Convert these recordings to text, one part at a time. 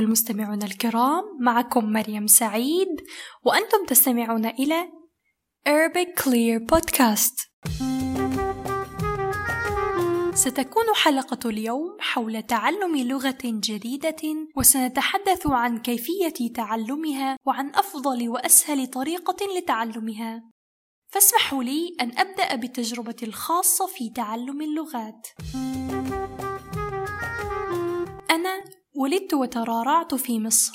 المستمعون الكرام معكم مريم سعيد وأنتم تستمعون إلى Arabic Clear Podcast. ستكون حلقة اليوم حول تعلم لغة جديدة وسنتحدث عن كيفية تعلمها وعن أفضل وأسهل طريقة لتعلمها. فاسمحوا لي أن أبدأ بتجربتي الخاصة في تعلم اللغات. أنا ولدت وترعرعت في مصر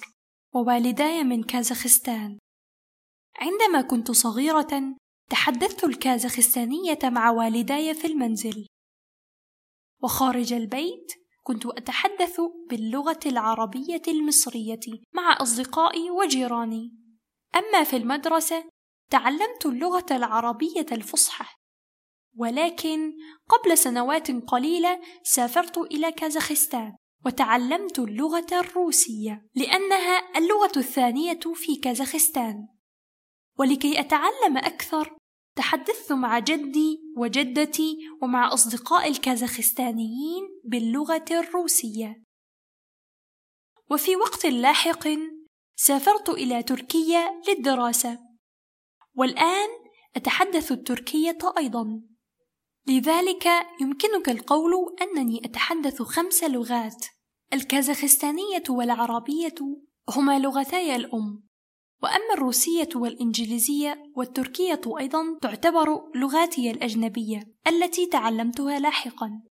ووالداي من كازاخستان. عندما كنت صغيرة تحدثت الكازاخستانية مع والداي في المنزل. وخارج البيت كنت أتحدث باللغة العربية المصرية مع أصدقائي وجيراني. أما في المدرسة تعلمت اللغة العربية الفصحى. ولكن قبل سنوات قليلة سافرت إلى كازاخستان. وتعلمت اللغة الروسية لأنها اللغة الثانية في كازاخستان. ولكي أتعلم أكثر تحدثت مع جدي وجدتي ومع أصدقاء الكازاخستانيين باللغة الروسية. وفي وقت لاحق سافرت إلى تركيا للدراسة. والآن أتحدث التركية أيضا. لذلك يمكنك القول أنني أتحدث خمس لغات. الكازاخستانية والعربية هما لغتاي الأم وأما الروسية والإنجليزية والتركية أيضا تعتبر لغاتي الأجنبية التي تعلمتها لاحقا.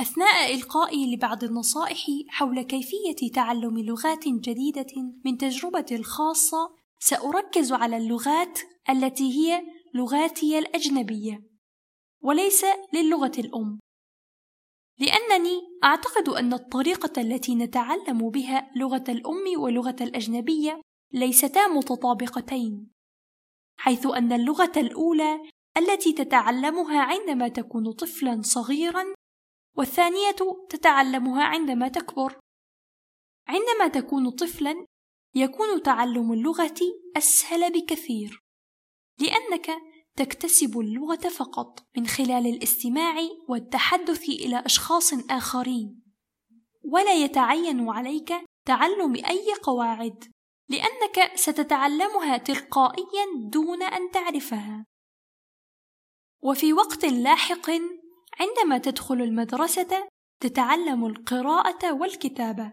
أثناء إلقائي لبعض النصائح حول كيفية تعلم لغات جديدة من تجربتي الخاصة سأركز على اللغات التي هي لغاتي الأجنبية وليس للغة الأم. لأنني أعتقد أن الطريقة التي نتعلم بها لغة الأم ولغة الأجنبية ليستا متطابقتين حيث أن اللغة الأولى التي تتعلمها عندما تكون طفلا صغيرا والثانية تتعلمها عندما تكبر. عندما تكون طفلا يكون تعلم اللغة أسهل بكثير لأنك تكتسب اللغة فقط من خلال الاستماع والتحدث إلى أشخاص آخرين. ولا يتعين عليك تعلم أي قواعد لأنك ستتعلمها تلقائيا دون أن تعرفها. وفي وقت لاحق عندما تدخل المدرسة تتعلم القراءة والكتابة.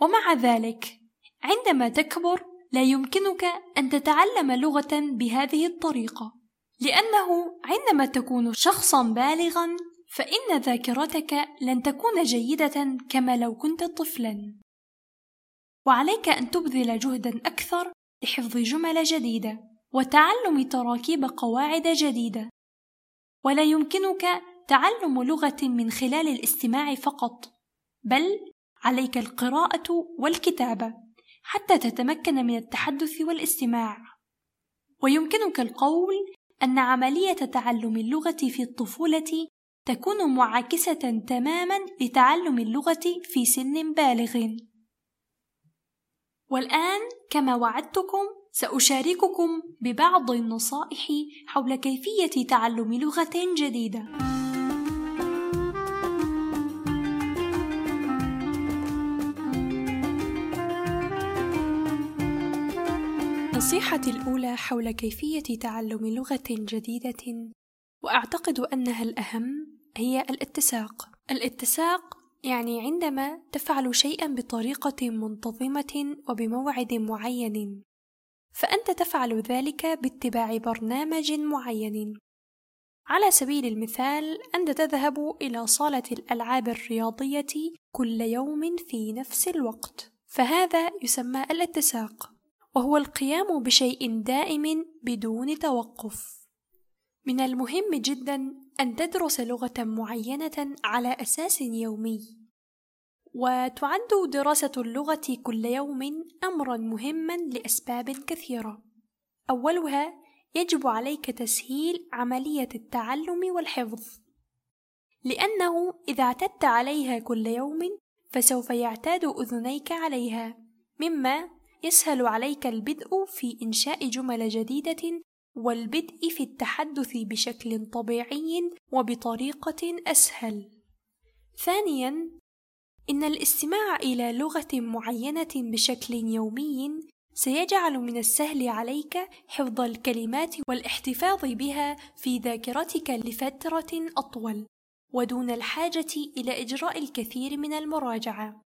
ومع ذلك عندما تكبر لا يمكنك أن تتعلم لغة بهذه الطريقة. لأنه عندما تكون شخصا بالغا فإن ذاكرتك لن تكون جيدة كما لو كنت طفلا. وعليك أن تبذل جهدا أكثر لحفظ جمل جديدة وتعلم تراكيب قواعد جديدة. ولا يمكنك تعلم لغة من خلال الاستماع فقط بل عليك القراءة والكتابة حتى تتمكن من التحدث والاستماع. ويمكنك القول أن عملية تعلم اللغة في الطفولة تكون معاكسة تماما لتعلم اللغة في سن بالغ. والآن كما وعدتكم سأشارككم ببعض النصائح حول كيفية تعلم لغة جديدة. نصيحتي الأولى حول كيفية تعلم لغة جديدة وأعتقد أنها الأهم هي الاتساق. الاتساق يعني عندما تفعل شيئا بطريقة منتظمة وبموعد معين، فأنت تفعل ذلك باتباع برنامج معين. على سبيل المثال، أنت تذهب إلى صالة الألعاب الرياضية كل يوم في نفس الوقت، فهذا يسمى الاتساق. وهو القيام بشيء دائم بدون توقف. من المهم جدا أن تدرس لغة معينة على أساس يومي. وتعد دراسة اللغة كل يوم امرا مهما لأسباب كثيرة. أولها يجب عليك تسهيل عملية التعلم والحفظ. لأنه إذا اعتدت عليها كل يوم فسوف يعتاد أذنيك عليها. مما يسهل عليك البدء في إنشاء جمل جديدة والبدء في التحدث بشكل طبيعي وبطريقة أسهل. ثانيًا، إن الاستماع إلى لغة معينة بشكل يومي سيجعل من السهل عليك حفظ الكلمات والاحتفاظ بها في ذاكرتك لفترة أطول، ودون الحاجة إلى إجراء الكثير من المراجعة،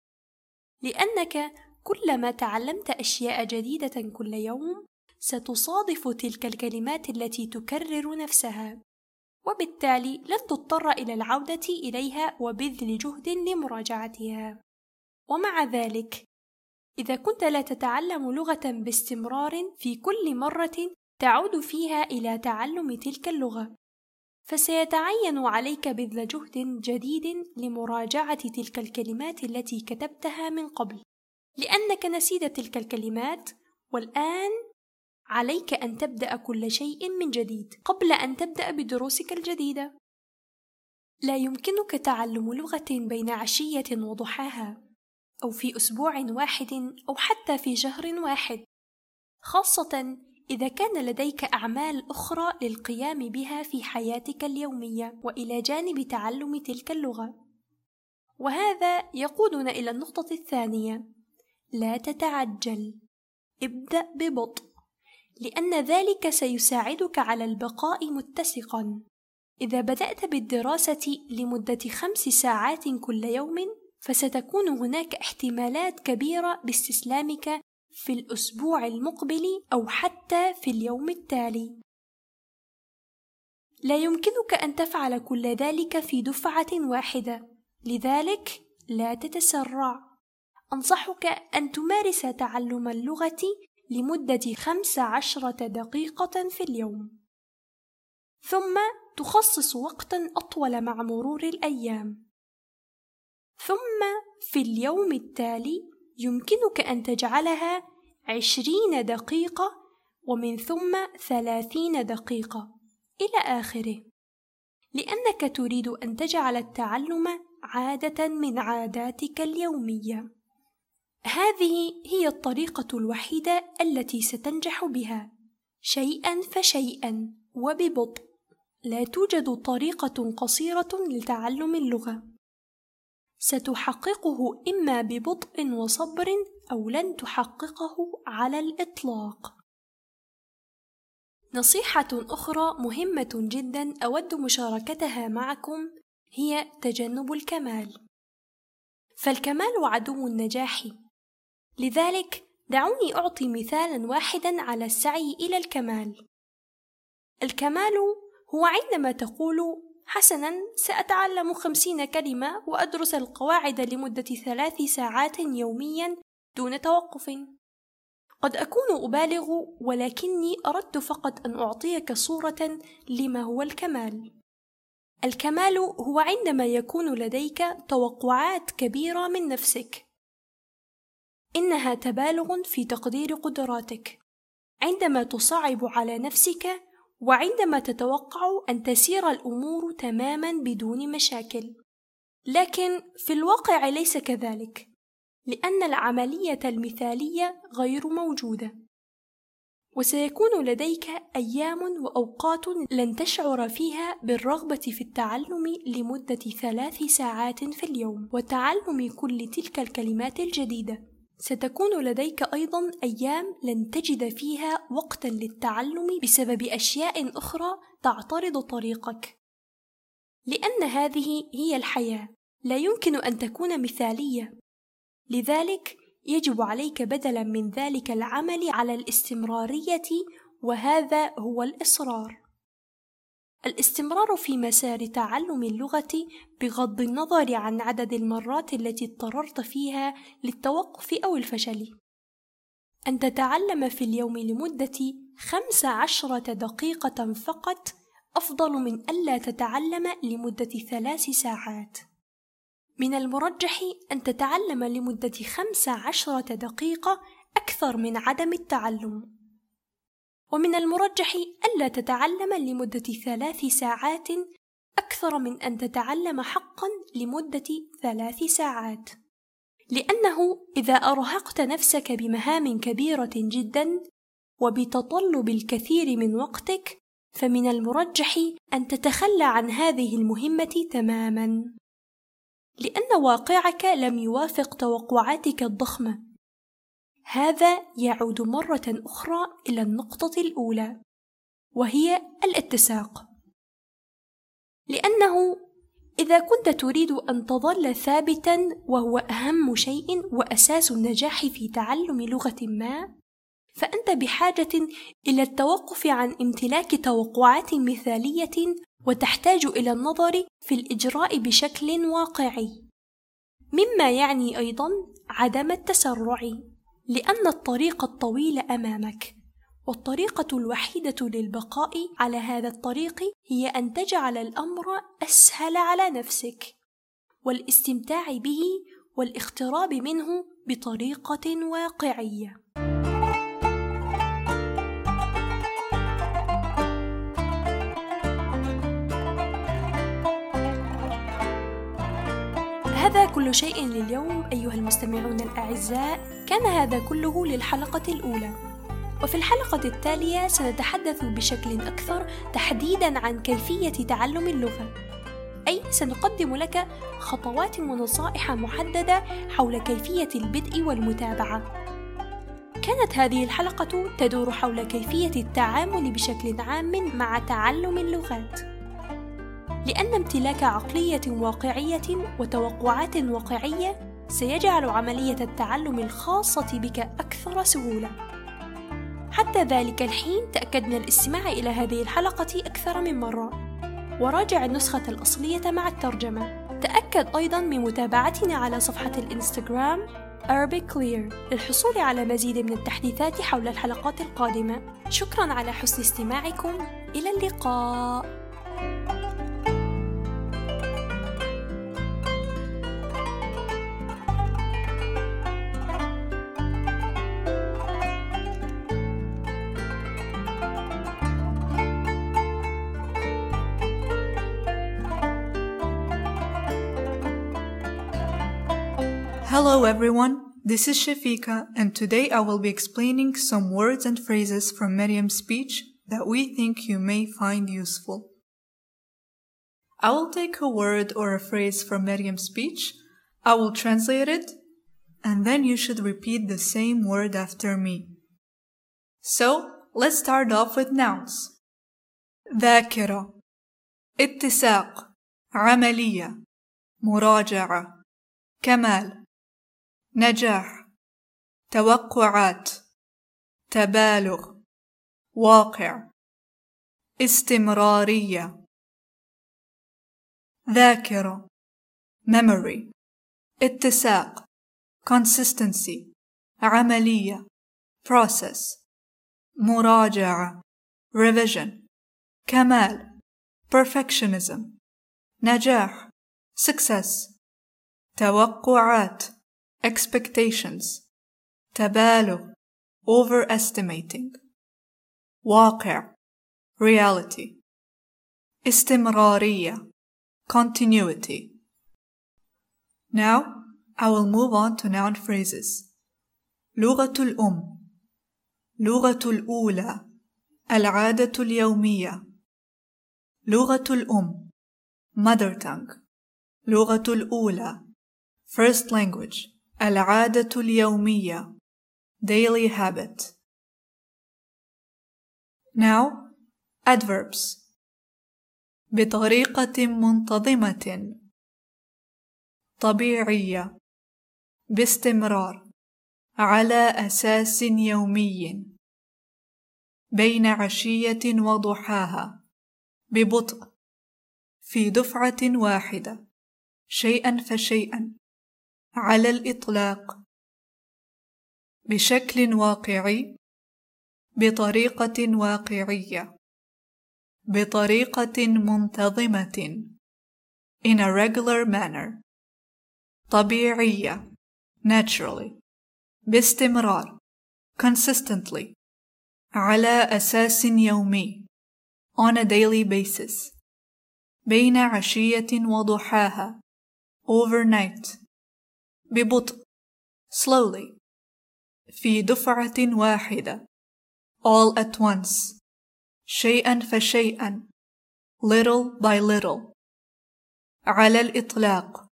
لأنك كلما تعلمت أشياء جديدة كل يوم، ستصادف تلك الكلمات التي تكرر نفسها، وبالتالي لن تضطر إلى العودة إليها وبذل جهد لمراجعتها. ومع ذلك، إذا كنت لا تتعلم لغة باستمرار في كل مرة تعود فيها إلى تعلم تلك اللغة، فسيتعين عليك بذل جهد جديد لمراجعة تلك الكلمات التي كتبتها من قبل، لأنك نسيت تلك الكلمات، والآن عليك أن تبدأ كل شيء من جديد قبل أن تبدأ بدروسك الجديدة. لا يمكنك تعلم لغة بين عشية وضحاها، أو في أسبوع واحد أو حتى في شهر واحد، خاصة إذا كان لديك أعمال أخرى للقيام بها في حياتك اليومية وإلى جانب تعلم تلك اللغة. وهذا يقودنا إلى النقطة الثانية: لا تتعجل، ابدأ ببطء، لأن ذلك سيساعدك على البقاء متسقًا. إذا بدأت بالدراسة لمدة خمس ساعات كل يوم، فستكون هناك احتمالات كبيرة باستسلامك في الأسبوع المقبل أو حتى في اليوم التالي. لا يمكنك أن تفعل كل ذلك في دفعة واحدة، لذلك لا تتسرع. أنصحك أن تمارس تعلم اللغة لمدة خمس عشرة دقيقة في اليوم، ثم تخصص وقتا أطول مع مرور الأيام. ثم في اليوم التالي يمكنك أن تجعلها عشرين دقيقة ومن ثم ثلاثين دقيقة إلى آخره. لأنك تريد أن تجعل التعلم عادة من عاداتك اليومية. هذه هي الطريقة الوحيدة التي ستنجح بها شيئا فشيئا وببطء لا توجد طريقة قصيرة لتعلم اللغة ستحققه إما ببطء وصبر أو لن تحققه على الإطلاق. نصيحة أخرى مهمة جدا أود مشاركتها معكم هي تجنب الكمال. فالكمال عدو النجاح، لذلك دعوني أعطي مثالا واحدا على السعي إلى الكمال. الكمال هو عندما تقول حسنا سأتعلم خمسين كلمة وأدرس القواعد لمدة ثلاث ساعات يوميا دون توقف. قد أكون أبالغ ولكني أردت فقط أن أعطيك صورة لما هو الكمال. الكمال هو عندما يكون لديك توقعات كبيرة من نفسك. إنها تبالغ في تقدير قدراتك. عندما تصعب على نفسك وعندما تتوقع أن تسير الأمور تماما بدون مشاكل. لكن في الواقع ليس كذلك لأن العملية المثالية غير موجودة. وسيكون لديك أيام وأوقات لن تشعر فيها بالرغبة في التعلم لمدة ثلاث ساعات في اليوم وتعلم كل تلك الكلمات الجديدة. ستكون لديك أيضا أيام لن تجد فيها وقتا للتعلم بسبب أشياء أخرى تعترض طريقك. لأن هذه هي الحياة. لا يمكن أن تكون مثالية. لذلك يجب عليك بدلا من ذلك العمل على الاستمرارية وهذا هو الإصرار. الاستمرار في مسار تعلم اللغة بغض النظر عن عدد المرات التي اضطررت فيها للتوقف أو الفشل. أن تتعلم في اليوم لمدة خمس عشرة دقيقة فقط أفضل من ألا تتعلم لمدة ثلاث ساعات. من المرجح أن تتعلم لمدة خمس عشرة دقيقة أكثر من عدم التعلم. ومن المرجح ألا تتعلم لمدة ثلاث ساعات أكثر من أن تتعلم حقا لمدة ثلاث ساعات. لأنه إذا أرهقت نفسك بمهام كبيرة جدا وبتطلب الكثير من وقتك فمن المرجح أن تتخلى عن هذه المهمة تماما. لأن واقعك لم يوافق توقعاتك الضخمة. هذا يعود مرة أخرى إلى النقطة الأولى وهي الاتساق. لأنه إذا كنت تريد أن تظل ثابتا وهو أهم شيء وأساس النجاح في تعلم لغة ما فأنت بحاجة إلى التوقف عن امتلاك توقعات مثالية وتحتاج إلى النظر في الإجراء بشكل واقعي. مما يعني أيضا عدم التسرع. لأن الطريق الطويل أمامك والطريقة الوحيدة للبقاء على هذا الطريق هي أن تجعل الأمر أسهل على نفسك والاستمتاع به والاقتراب منه بطريقة واقعية. هذا كل شيء لليوم أيها المستمعون الأعزاء، كان هذا كله للحلقة الأولى. وفي الحلقة التالية سنتحدث بشكل أكثر تحديدا عن كيفية تعلم اللغة. أي سنقدم لك خطوات ونصائح محددة حول كيفية البدء والمتابعة. كانت هذه الحلقة تدور حول كيفية التعامل بشكل عام مع تعلم اللغات. لأن امتلاك عقلية واقعية وتوقعات واقعية سيجعل عملية التعلم الخاصة بك أكثر سهولة. حتى ذلك الحين تأكد من الاستماع إلى هذه الحلقة أكثر من مرة. وراجع النسخة الأصلية مع الترجمة. تأكد أيضا من متابعتنا على صفحة الإنستغرام Arabic Clear للحصول على مزيد من التحديثات حول الحلقات القادمة. شكرا على حسن استماعكم. إلى اللقاء. Hello everyone, this is Shafika and today I will be explaining some words and phrases from Merriam's speech that we think you may find useful. I will take a word or a phrase from Merriam's speech, I will translate it, and then you should repeat the same word after me. So, let's start off with nouns. ذاكرة اتساق عملية مراجعة كمال نجاح توقعات تبالغ واقع استمرارية. ذاكرة memory اتساق consistency عملية process مراجعة revision كمال perfectionism نجاح success توقعات. expectations تبالغ overestimating واقع reality استمرارية continuity Now I will move on to noun phrases لغة الأم لغة الأولى العادة اليومية لغة الأم mother tongue لغة الأولى first language العادة اليومية. Daily habit. Now adverbs. بطريقة منتظمة. طبيعية. باستمرار. على أساس يومي. بين عشية وضحاها. ببطء. في دفعة واحدة. شيئا فشيئا. على الإطلاق. بشكل واقعي. بطريقة واقعية. بطريقة منتظمة. In a regular manner. طبيعية. Naturally. باستمرار. Consistently. على أساس يومي. On a daily basis. بين عشية وضحاها. Overnight. ببطء slowly في دفعة واحدة all at once شيئا فشيئا little by little على الإطلاق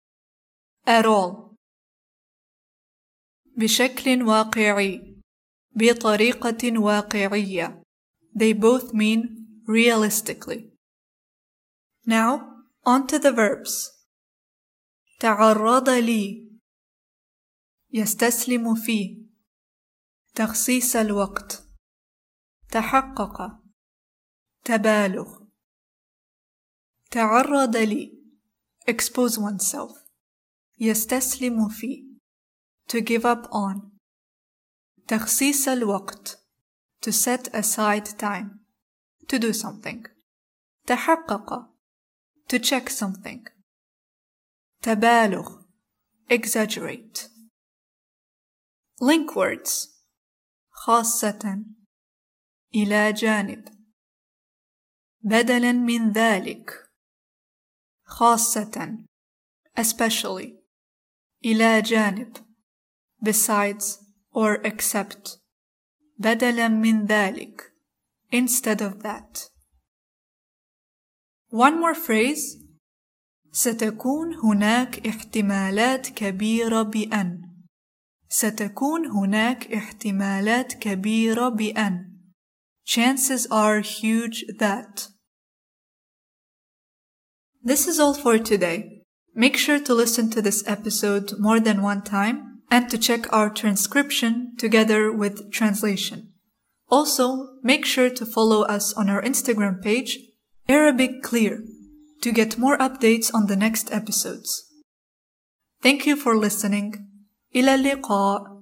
at all بشكل واقعي بطريقة واقعية They both mean realistically. Now, on to the verbs. تعرض لي يستسلم فيه تخصيص الوقت تحقق تبالغ تعرض لي expose oneself يستسلم فيه to give up on تخصيص الوقت to set aside time to do something تحقق to check something تبالغ exaggerate link words. خاصة. إلى جانب. بدلا من ذلك. خاصة. especially. إلى جانب. besides or except. بدلا من ذلك. instead of that. One more phrase. ستكون هناك احتمالات كبيرة بأن. ستكون هناك احتمالات كبيرة بأن chances are huge that This is all for today. Make sure to listen to this episode more than one time and to check our transcription together with translation. Also, make sure to follow us on our Instagram page, Arabic Clear, to get more updates on the next episodes. Thank you for listening. إلى اللقاء.